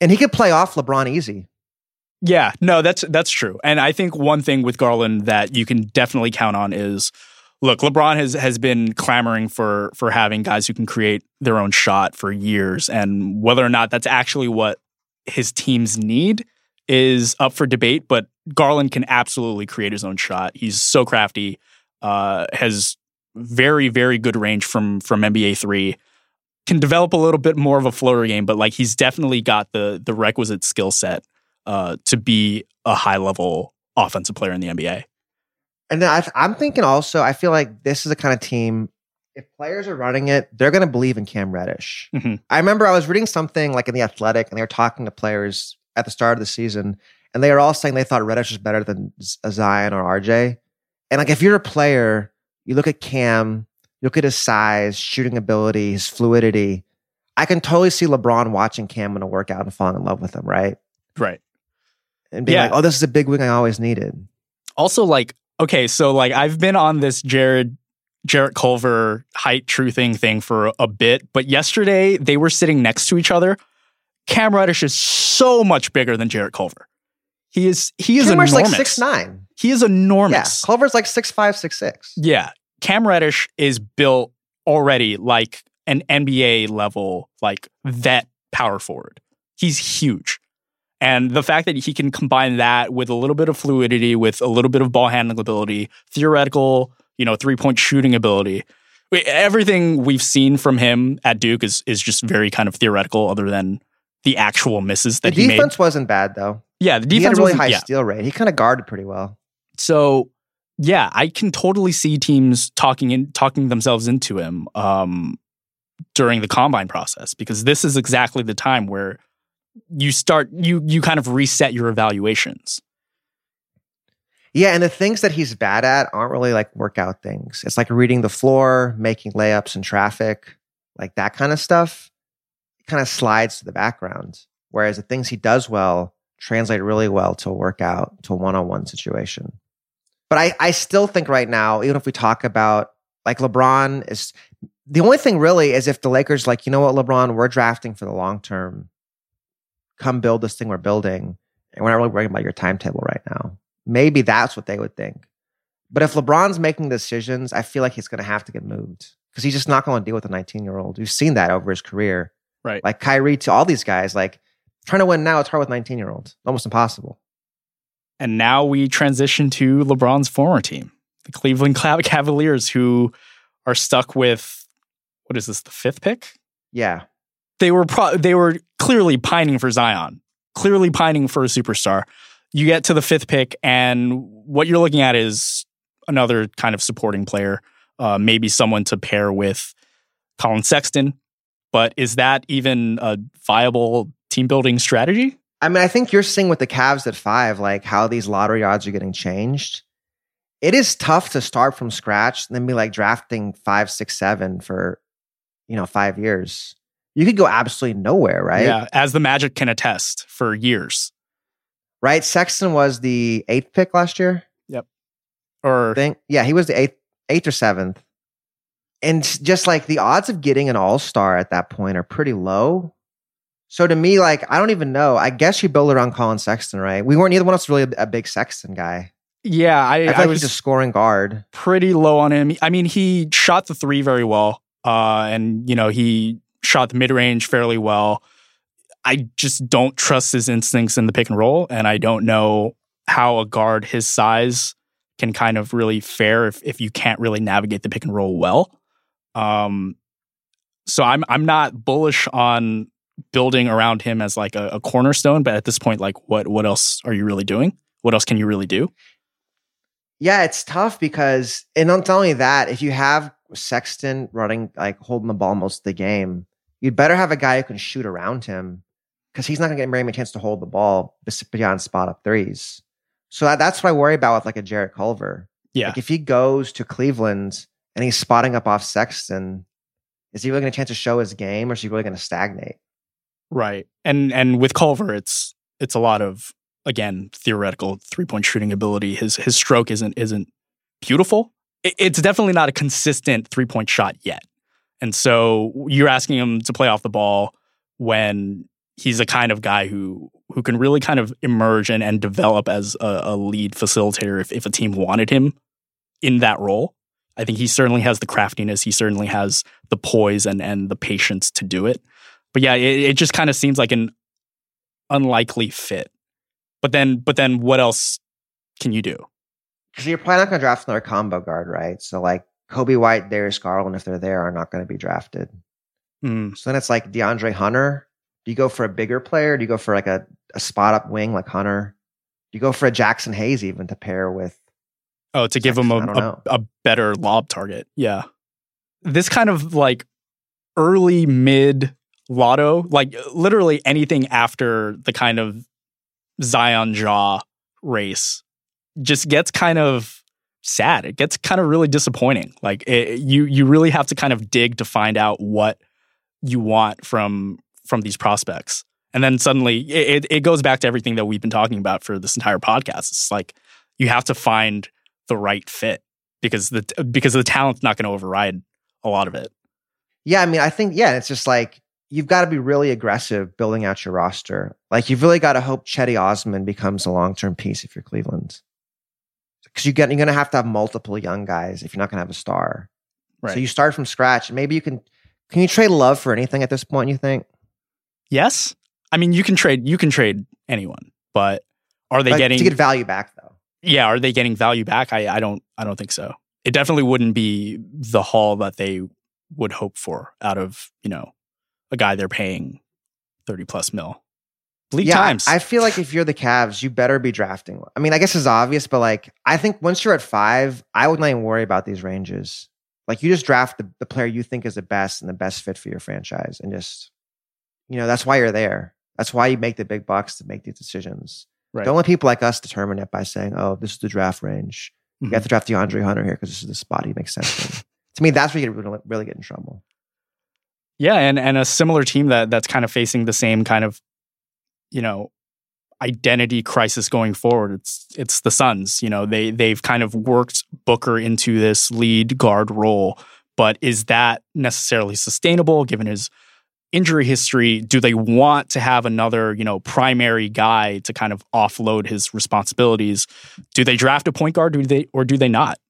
And he could play off LeBron easy. Yeah, no, that's that's true. And I think one thing with Garland that you can definitely count on is look, LeBron has has been clamoring for for having guys who can create their own shot for years and whether or not that's actually what his teams need is up for debate, but Garland can absolutely create his own shot. He's so crafty, uh, has very very good range from from NBA 3 can develop a little bit more of a floater game, but like he's definitely got the the requisite skill set uh, to be a high level offensive player in the NBA. And then I, I'm thinking also, I feel like this is the kind of team. If players are running it, they're going to believe in Cam Reddish. Mhm. I remember I was reading something like in the Athletic, and they were talking to players at the start of the season, and they were all saying they thought Reddish was better than Zion or RJ. And like, if you're a player, you look at Cam, you look at his size, shooting ability, his fluidity. I can totally see LeBron watching Cam in a workout and falling in love with him, right? Right. And being Yeah. like, "Oh, this is a big wing I always needed." Also, like, okay, so like I've been on this Jared Jarrett Culver height truthing thing for a bit, but yesterday they were sitting next to each other. Cam Reddish is so much bigger than Jarrett Culver. He is he is Cam enormous. like six nine. He is Yeah, enormous. Culver's like six five, six six. Yeah. Cam Reddish is built already like an NBA level, like vet power forward. He's huge. And the fact that he can combine that with a little bit of fluidity, with a little bit of ball handling ability, theoretical, you know, three point shooting ability. Everything we've seen from him at Duke is is just very kind of theoretical, other than the actual misses that he made. The defense wasn't bad though. Yeah, the he had defense a really high yeah. steal rate. He kind of guarded pretty well. So yeah, I can totally see teams talking in talking themselves into him um, during the combine process because this is exactly the time where you start you you kind of reset your evaluations. Yeah, and the things that he's bad at aren't really like workout things. It's like reading the floor, making layups in traffic, like that kind of stuff. kind of slides to the background. Whereas the things he does well translate really well to a workout, to a one on one situation. But I, I still think right now, even if we talk about like LeBron is the only thing really is if the Lakers like, you know what, LeBron, we're drafting for the long term. Come build this thing we're building. And we're not really worrying about your timetable right now. Maybe that's what they would think. But if LeBron's making decisions, I feel like he's going to have to get moved because he's just not going to deal with a 19 year old. We've seen that over his career. Right. Like Kyrie to all these guys, like trying to win now, it's hard with 19 year olds. Almost impossible. And now we transition to LeBron's former team, the Cleveland Cavaliers, who are stuck with what is this, the fifth pick? Yeah. They were pro- they were clearly pining for Zion, clearly pining for a superstar. You get to the fifth pick, and what you're looking at is another kind of supporting player, uh, maybe someone to pair with Collin Sexton. But is that even a viable team building strategy? I mean, I think you're seeing with the Cavs at five, like how these lottery odds are getting changed. It is tough to start from scratch and then be like drafting five, six, seven for, you know, five years. You could go absolutely nowhere, right? Yeah, as the Magic can attest for years. Right? Sexton was the eighth pick last year. Yep. Or I think, yeah, he was the eighth, eighth or seventh. And just like the odds of getting an all star at that point are pretty low. So to me, like, I don't even know. I guess you build around Collin Sexton, right? We weren't either one of us really a, a big Sexton guy. Yeah, I, I, I was a scoring guard. pretty low on him. I mean, he shot the three very well, uh, and you know he shot the mid range fairly well. I just don't trust his instincts in the pick and roll, and I don't know how a guard his size can kind of really fare if if you can't really navigate the pick and roll well. Um, so I'm I'm not bullish on building around him as like a, a cornerstone, but at this point, like what what else are you really doing? What else can you really do? Yeah, it's tough because, and not only that, if you have Sexton running, like holding the ball most of the game, you'd better have a guy who can shoot around him because he's not going to get very many chance to hold the ball beyond spot up threes. So that, that's what I worry about with like a Jarrett Culver. Yeah. Like if he goes to Cleveland and he's spotting up off Sexton, is he really going to chance to show his game or is he really going to stagnate? Right. And and with Culver, it's it's a lot of again theoretical three point shooting ability. His his stroke isn't isn't beautiful. It's definitely not a consistent three point shot yet. And so you're asking him to play off the ball when he's a kind of guy who who can really kind of emerge and, and develop as a, a lead facilitator if, if a team wanted him in that role. I think he certainly has the craftiness. He certainly has the poise and, and the patience to do it. But yeah, it, it just kind of seems like an unlikely fit. But then, but then, what else can you do? Because you're probably not going to draft another combo guard, right? So like Coby White, Darius Garland, if they're there, are not going to be drafted. Mm. So then it's like DeAndre Hunter. Do you go for a bigger player? Do you go for like a, a spot up wing like Hunter? Do you go for a Jaxson Hayes even to pair with? Oh, to give him a, a, a better lob target. Yeah. This kind of like early mid lotto, like literally anything after the kind of Zion Ja race just gets kind of sad. It gets kind of really disappointing. Like it, you you really have to kind of dig to find out what you want from from these prospects. And then suddenly it, it goes back to everything that we've been talking about for this entire podcast. It's like you have to find the right fit because the because the talent's not going to override a lot of it. Yeah, I mean, I think yeah, it's just like you've got to be really aggressive building out your roster. Like you've really got to hope Cedi Osman becomes a long term piece if you're Cleveland, because you get you're going to have to have multiple young guys if you're not going to have a star. Right. So you start from scratch. Maybe you can can you trade Love for anything at this point? You think? Yes, I mean you can trade you can trade anyone, but are they getting to get value back though? yeah are they getting value back? I I don't I don't think so. It definitely wouldn't be the haul that they would hope for out of you know a guy they're paying thirty plus mil. Bleak yeah, I- times. I feel like if you're the Cavs, you better be drafting. I mean, I guess it's obvious, but like I think once you're at five, I would not even worry about these ranges. Like you just draft the, the player you think is the best and the best fit for your franchise, and just you know that's why you're there. That's why you make the big bucks to make these decisions. Right. Don't let people like us determine it by saying, "Oh, this is the draft range. Mhm. You have to draft DeAndre Hunter here because this is the spot he makes sense." in. to me, that's where you really, really get in trouble. Yeah, and and a similar team that that's kind of facing the same kind of, you know, identity crisis going forward. It's it's the Suns. You know, they they've kind of worked Booker into this lead guard role, but is that necessarily sustainable given his injury history? Do they want to have another, you know, primary guy to kind of offload his responsibilities? Do they draft a point guard? Do they or do they not?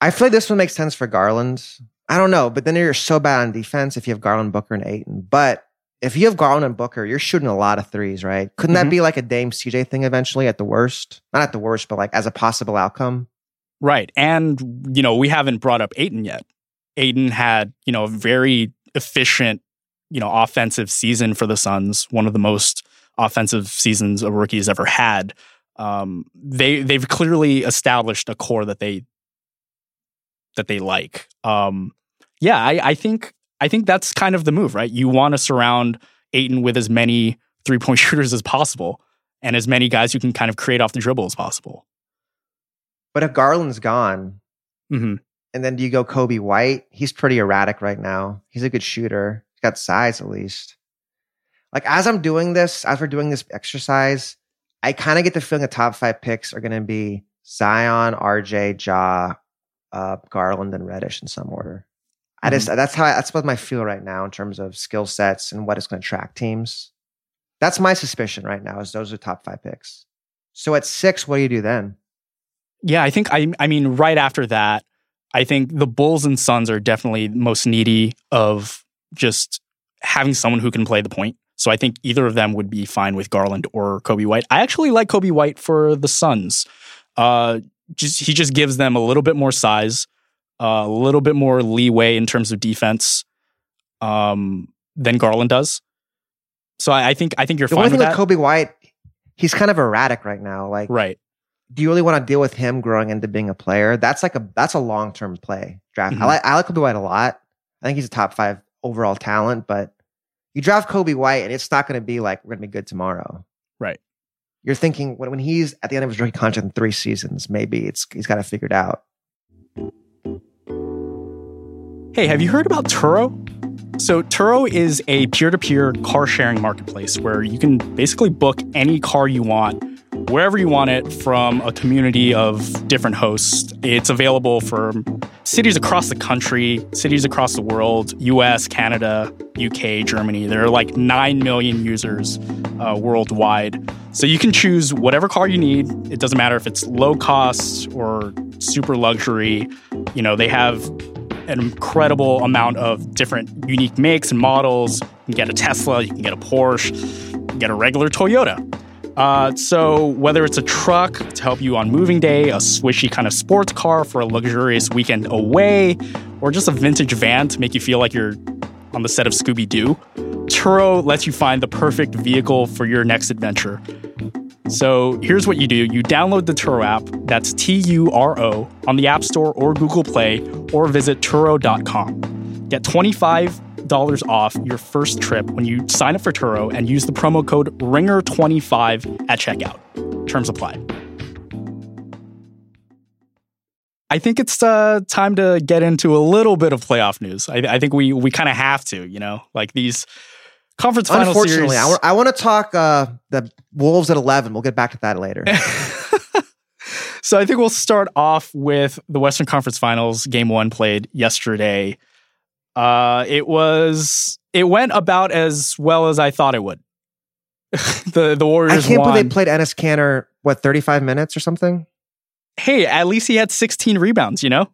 I feel like this one makes sense for Garland. I don't know, but then you're so bad on defense if you have Garland, Booker, and Ayton. But if you have Garland and Booker, you're shooting a lot of threes, right? Couldn't Mhm. that be like a Dame CJ thing eventually at the worst? Not at the worst, but like as a possible outcome. Right. And, you know, we haven't brought up Ayton yet. Ayton had, you know, a very efficient, you know, offensive season for the Suns, one of the most offensive seasons a rookie has ever had. Um, they they've clearly established a core that they that they like. Um, yeah, I, I think I think that's kind of the move, right? You want to surround Ayton with as many three point shooters as possible and as many guys who can kind of create off the dribble as possible. But if Garland's gone, hmm and then do you go Coby White? He's pretty erratic right now. He's a good shooter. He's got size at least. Like as I'm doing this, as we're doing this exercise, I kind of get the feeling the top five picks are going to be Zion, RJ, Ja, uh, Garland, and Reddish in some order. I just that's how I, that's what my feel right now in terms of skill sets and what is going to track teams. That's my suspicion right now. Is those are top five picks. So at six, what do you do then? Yeah, I think I I mean right after that, I think the Bulls and Suns are definitely most needy of just having someone who can play the point. So I think either of them would be fine with Garland or Coby White. I actually like Coby White for the Suns. Uh, just he just gives them a little bit more size, uh, a little bit more leeway in terms of defense um, than Garland does. So I, I think I think you're The fine only with thing that. with Coby White, he's kind of erratic right now. Like, right. do you really want to deal with him growing into being a player? That's like a that's a long term play draft. I Mhm. like I like Coby White a lot. I think he's a top five overall talent, but you draft Coby White and it's not going to be like we're going to be good tomorrow. Right. You're thinking when when he's at the end of his rookie contract in three seasons, maybe it's he's got it figured out. Hey, have you heard about Turo? So, Turo is a peer to peer car sharing marketplace where you can basically book any car you want, wherever you want it, from a community of different hosts. It's available for cities across the country, cities across the world, US, Canada, UK, Germany. There are like 9 million users uh, worldwide. So, you can choose whatever car you need. It doesn't matter if it's low cost or super luxury. You know, they have an incredible amount of different unique makes and models. You can get a Tesla, you can get a Porsche, you can get a regular Toyota. Uh, so whether it's a truck to help you on moving day, a swishy kind of sports car for a luxurious weekend away, or just a vintage van to make you feel like you're on the set of Scooby Doo, Turo lets you find the perfect vehicle for your next adventure. So here's what you do you download the Turo app, that's T U R O, on the App Store or Google Play, or visit Turo.com. Get $25 off your first trip when you sign up for Turo and use the promo code RINGER25 at checkout. Terms apply. I think it's uh, time to get into a little bit of playoff news. I, I think we we kind of have to, you know, like these conference final Unfortunately, series. I want to talk uh, the Wolves at eleven. We'll get back to that later. so I think we'll start off with the Western Conference Finals. Game one played yesterday. Uh, it was it went about as well as I thought it would. the the Warriors. I can't won. believe they played Enes Kanter what thirty five minutes or something. hey, at least he had 16 rebounds. You know,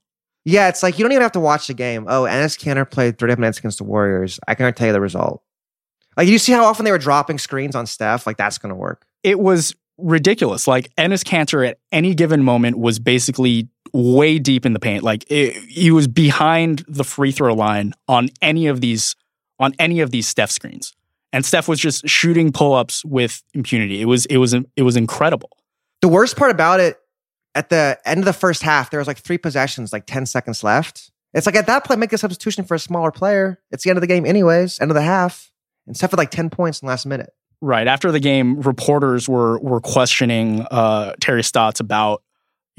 Yeah, it's like you don't even have to watch the game. Oh, Enes Kanter played 30 minutes against the Warriors. I can already tell you the result. Like, you see how often they were dropping screens on Steph? Like, that's going to work. it was ridiculous. Like Enes Kanter at any given moment was basically way deep in the paint. Like it, he was behind the free throw line on any of these on any of these Steph screens, and Steph was just shooting pull ups with impunity. It was it was it was incredible. The worst part about it, at the end of the first half, there was like three possessions, like 10 seconds left. It's like at that point, make a substitution for a smaller player. It's the end of the game, anyways, end of the half. And Steph had like 10 points in the last minute. Right after the game, reporters were were questioning uh, Terry Stotts about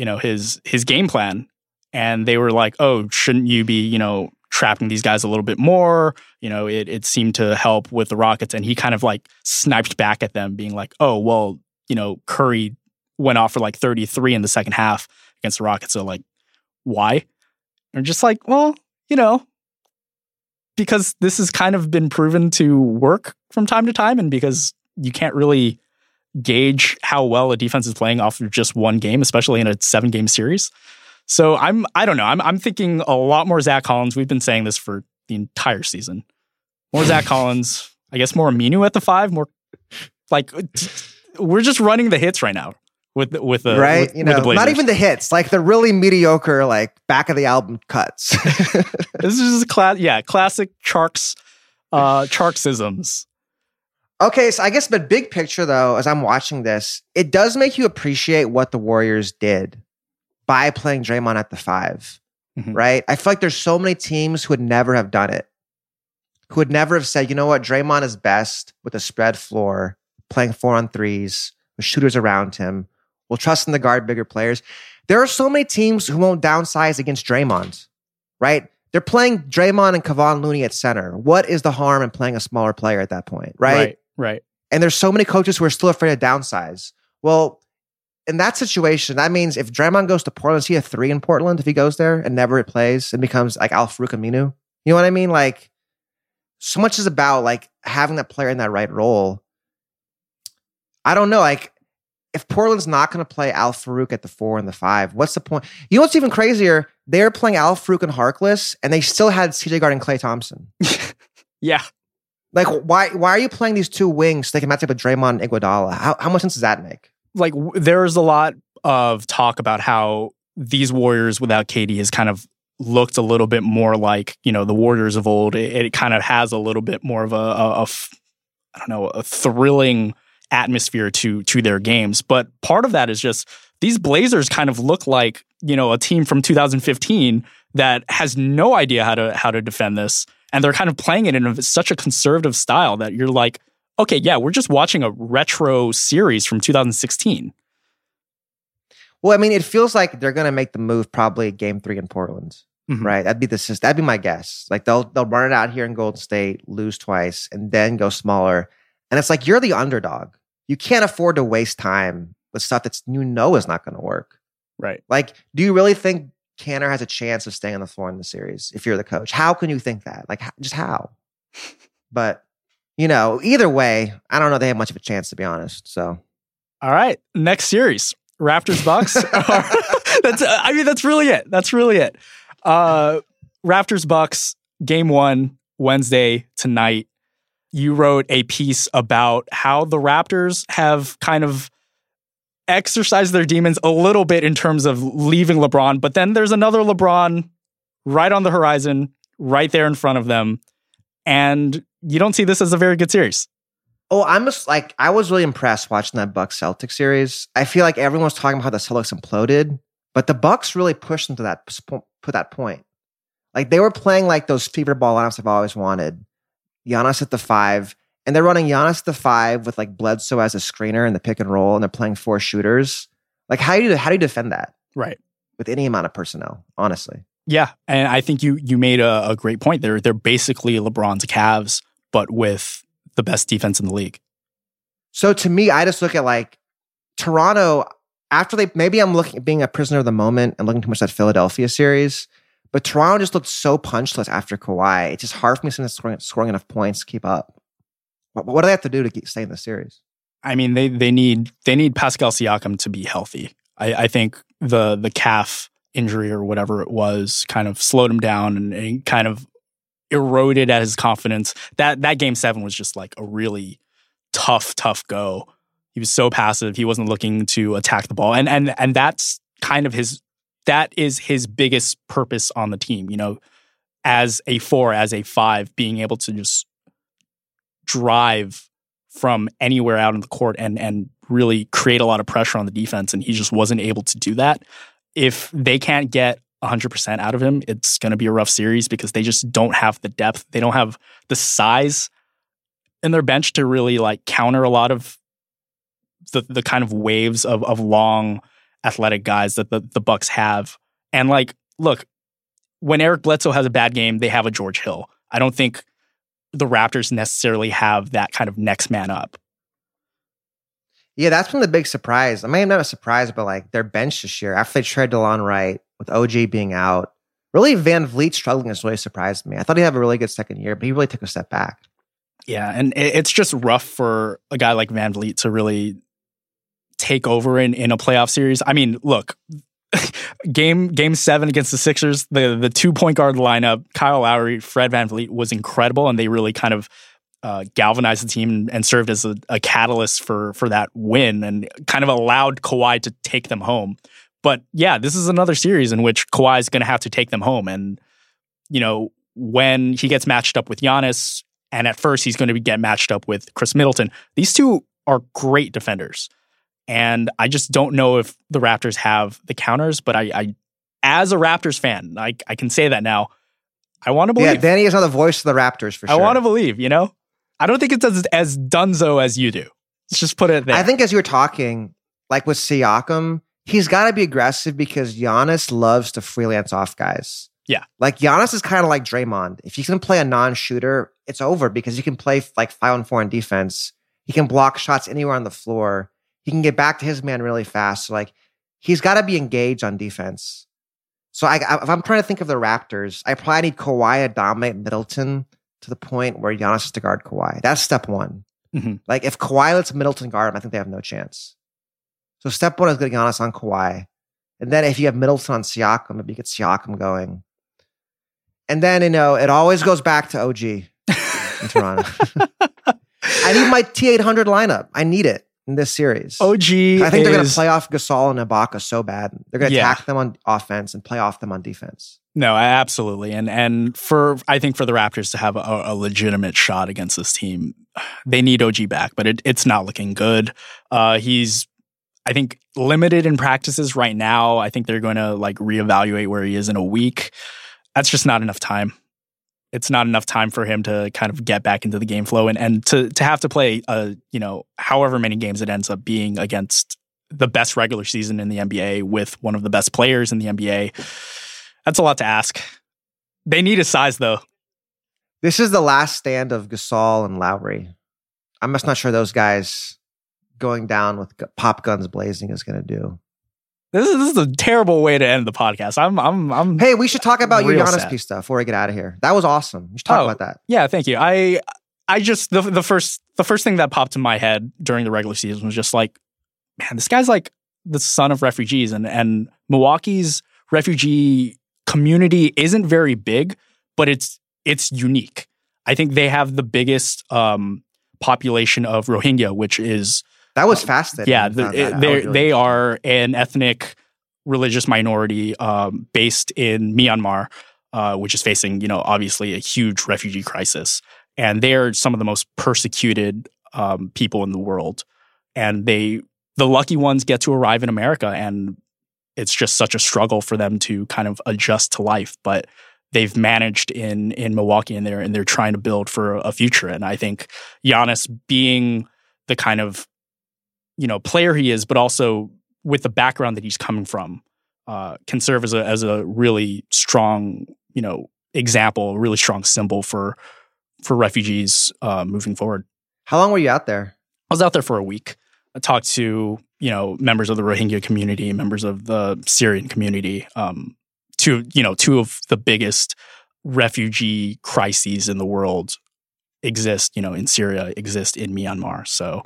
you know his his game plan, and they were like, "Oh, shouldn't you be, you know, trapping these guys a little bit more?" You know, it it seemed to help with the Rockets, and he kind of like sniped back at them, being like, "Oh, well, you know, Curry went off for like 33 in the second half against the Rockets, so like, why?" And just like, well, you know, because this has kind of been proven to work from time to time, and because you can't really gauge how well a defense is playing off of just one game, especially in a seven game series. So I'm I don't know. I'm I'm thinking a lot more Zach Collins. We've been saying this for the entire season. More Zach Collins. I guess more Aminu at the five. More like we're just running the hits right now with with the right. With, you know, not even the hits, like the really mediocre, like back of the album cuts. this is just class. Yeah, classic Tjarks uh Tjarksisms. Okay, so I guess, but big picture though, as I'm watching this, it does make you appreciate what the Warriors did by playing Draymond at the 5 Mhm. right? I feel like there's so many teams who would never have done it, who would never have said, you know what, Draymond is best with a spread floor, playing four on threes, with shooters around him. We'll trust in the guard bigger players. There are so many teams who won't downsize against Draymond, right? They're playing Draymond and Kevon Looney at center. What is the harm in playing a smaller player at that point, right? Right. Right. And there's so many coaches who are still afraid to downsize. Well, in that situation, that means if Draymond goes to Portland, is he a three in Portland if he goes there and never plays and becomes like Al Farouq Aminu? You know what I mean? Like, so much is about like having that player in that right role. I don't know. Like, if Portland's not going to play Al Farouq at the four and the five, what's the point? You know what's even crazier? They're playing Al Farouk and Harkless, and they still had CJ guarding Klay Thompson. Yeah. Like, why why are you playing these two wings they can match up with Draymond and Iguodala? How, how much sense does that make? like there's a lot of talk about how these Warriors without KD has kind of looked a little bit more like you know the Warriors of old. It, it kind of has a little bit more of a, I don't know a thrilling atmosphere to to their games. But part of that is just these Blazers kind of look like you know a team from 2015 that has no idea how to how to defend this, and they're kind of playing it in a, such a conservative style that you're like okay, yeah, we're just watching a retro series from 2016. Well, I mean, it feels like they're going to make the move probably game three in Portland, Mhm. right? That'd be the that'd be my guess. Like they'll they'll run it out here in Golden State, lose twice, and then go smaller. And it's like you're the underdog. You can't afford to waste time with stuff that's you know is not going to work. Right. Like, do you really think Kanter has a chance of staying on the floor in the series if you're the coach? How can you think that? Like, just how? But you know, either way, I don't know they have much of a chance to be honest. So All right. Next series Raptors Bucks. that's, I mean, that's really it. That's really it. Uh, Raptors Bucks, game one, Wednesday tonight. You wrote a piece about how the Raptors have kind of exercised their demons a little bit in terms of leaving LeBron, but then there's another LeBron right on the horizon, right there in front of them. And you don't see this as a very good series. Oh, I'm just like I was really impressed watching that Bucks Celtics series. I feel like everyone was talking about how the Celtics imploded, but the Bucks really pushed them to that put that point. Like they were playing like those fever ball lineups I've always wanted. Giannis at the five, and they're running Giannis the five with like Bledsoe as a screener in the pick and roll, and they're playing four shooters. Like how do you how do you defend that Right. with any amount of personnel? Honestly, Yeah, and I think you you made a, a great point. They're they're basically LeBron's Cavs, but with the best defense in the league. So to me, I just look at like Toronto after they maybe I'm looking at being a prisoner of the moment and looking too much at Philadelphia series, but Toronto just looked so punchless after Kawhi. It's just hard for me to see them scoring, scoring enough points to keep up. What, what do they have to do to keep, stay in the series? I mean, they they need they need Pascal Siakam to be healthy. I, I think the the calf injury or whatever it was kind of slowed him down and, and kind of eroded at his confidence. That that game seven was just like a really tough, tough go. He was so passive. He wasn't looking to attack the ball. And and and that's kind of his that is his biggest purpose on the team, you know, as a four, as a five, being able to just drive from anywhere out in the court and and really create a lot of pressure on the defense and he just wasn't able to do that. If they can't get 100% out of him, it's going to be a rough series because they just don't have the depth. They don't have the size in their bench to really like counter a lot of the the kind of waves of of long athletic guys that the, the Bucks have. And like look, when Eric Bledsoe has a bad game, they have a George Hill. I don't think the Raptors necessarily have that kind of next man up. Yeah, that's been the big surprise. I mean, not a surprise, but like their bench this year after they traded Delon Wright with OG being out. Really, Van Vleet struggling has really surprised me. I thought he'd have a really good second year, but he really took a step back. Yeah, and it's just rough for a guy like Van Vleet to really take over in, in a playoff series. I mean, look, game game seven against the Sixers, the the two point guard lineup, Kyle Lowry, Fred Van Vleet was incredible, and they really kind of uh, galvanized the team and served as a, a, catalyst for for that win and kind of allowed Kawhi to take them home. But yeah, this is another series in which Kawhi is going to have to take them home, and you know when he gets matched up with Giannis, and at first he's going to get matched up with Khris Middleton. These two are great defenders. And I just don't know if the Raptors have the counters, but I, I as a Raptors fan, I, I can say that now. I want to believe. Yeah, Danny is not the voice of the Raptors for sure. I want to believe, you know? I don't think it's as, as dunzo as you do. Let's just put it there. I think as you were talking, like with Siakam, he's got to be aggressive because Giannis loves to freelance off guys. Yeah. Like Giannis is kind of like Draymond. If you can play a non shooter, it's over because he can play like five on four in defense. He can block shots anywhere on the floor he can get back to his man really fast. So like he's got to be engaged on defense. So I, if I'm trying to think of the Raptors, I probably need Kawhi to dominate Middleton to the point where Giannis has to guard Kawhi. That's step one. Mm-hmm. Like if Kawhi lets Middleton guard him, I think they have no chance. So step one is getting Giannis on Kawhi. And then if you have Middleton on Siakam, maybe you get Siakam going. And then, you know, it always goes back to OG in Toronto. I need my T800 lineup. I need it in this series. OG. I think they're going to play off Gasol and Ibaka so bad. They're going to yeah. attack them on offense and play off them on defense. No, absolutely, and and for I think for the Raptors to have a, a legitimate shot against this team, they need OG back, but it, it's not looking good. Uh, he's I think limited in practices right now. I think they're going to like reevaluate where he is in a week. That's just not enough time it's not enough time for him to kind of get back into the game flow and, and to to have to play uh you know however many games it ends up being against the best regular season in the NBA with one of the best players in the NBA. That's a lot to ask. They need a size though. This is the last stand of Gasol and Lowry. I'm just not sure those guys going down with pop guns blazing is going to do. This is, this is a terrible way to end the podcast. I'm I'm I'm. Hey, we should talk about your Giannis piece stuff before we get out of here. That was awesome. We should talk oh, about that. Yeah, thank you. I I just the the first the first thing that popped in my head during the regular season was just like, man, this guy's like the son of refugees, and and Milwaukee's refugee community isn't very big, but it's it's unique. I think they have the biggest um, population of Rohingya, which is that was fast. Yeah, the, they they are an ethnic religious minority um, based in Myanmar, uh, which is facing you know obviously a huge refugee crisis, and they are some of the most persecuted um, people in the world, and they the lucky ones get to arrive in America, and it's just such a struggle for them to kind of adjust to life, but they've managed in in Milwaukee and they're and they're trying to build for a future. And I think Giannis being the kind of you know player he is, but also with the background that he's coming from, uh, can serve as a as a really strong you know example, a really strong symbol for for refugees uh, moving forward. How long were you out there? I was out there for a week. I talked to you know members of the Rohingya community, members of the Syrian community, um, two you know two of the biggest refugee crises in the world exist. You know, in Syria, exist in Myanmar. So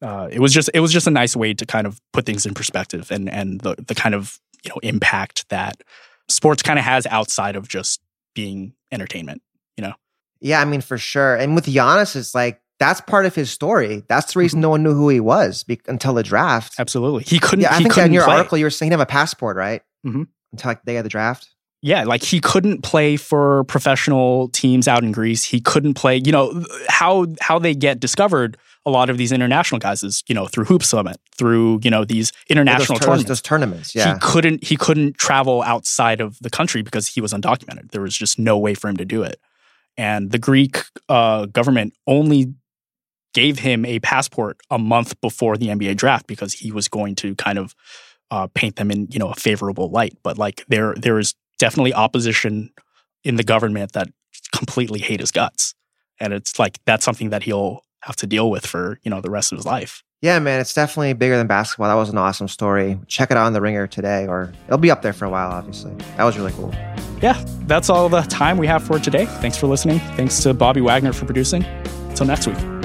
uh, it was just it was just a nice way to kind of put things in perspective and and the the kind of you know impact that sports kind of has outside of just being entertainment. You know. Yeah, I mean for sure. And with Giannis, it's like that's part of his story. That's the reason mm-hmm. no one knew who he was be- until the draft. Absolutely, he couldn't. Yeah, I think in your play. article you were saying he have a passport, right? Mm-hmm. Until like, they had the draft. Yeah, like he couldn't play for professional teams out in Greece. He couldn't play. You know how how they get discovered a lot of these international guys is you know through Hoop Summit, through you know these international those, tournaments. Those tournaments, yeah. He couldn't he couldn't travel outside of the country because he was undocumented. There was just no way for him to do it, and the Greek uh, government only gave him a passport a month before the NBA draft because he was going to kind of uh, paint them in you know a favorable light. But like there there is definitely opposition in the government that completely hate his guts. And it's like that's something that he'll have to deal with for, you know, the rest of his life. Yeah, man, it's definitely bigger than basketball. That was an awesome story. Check it out on the ringer today, or it'll be up there for a while, obviously. That was really cool. Yeah, that's all the time we have for today. Thanks for listening. Thanks to Bobby Wagner for producing. Until next week.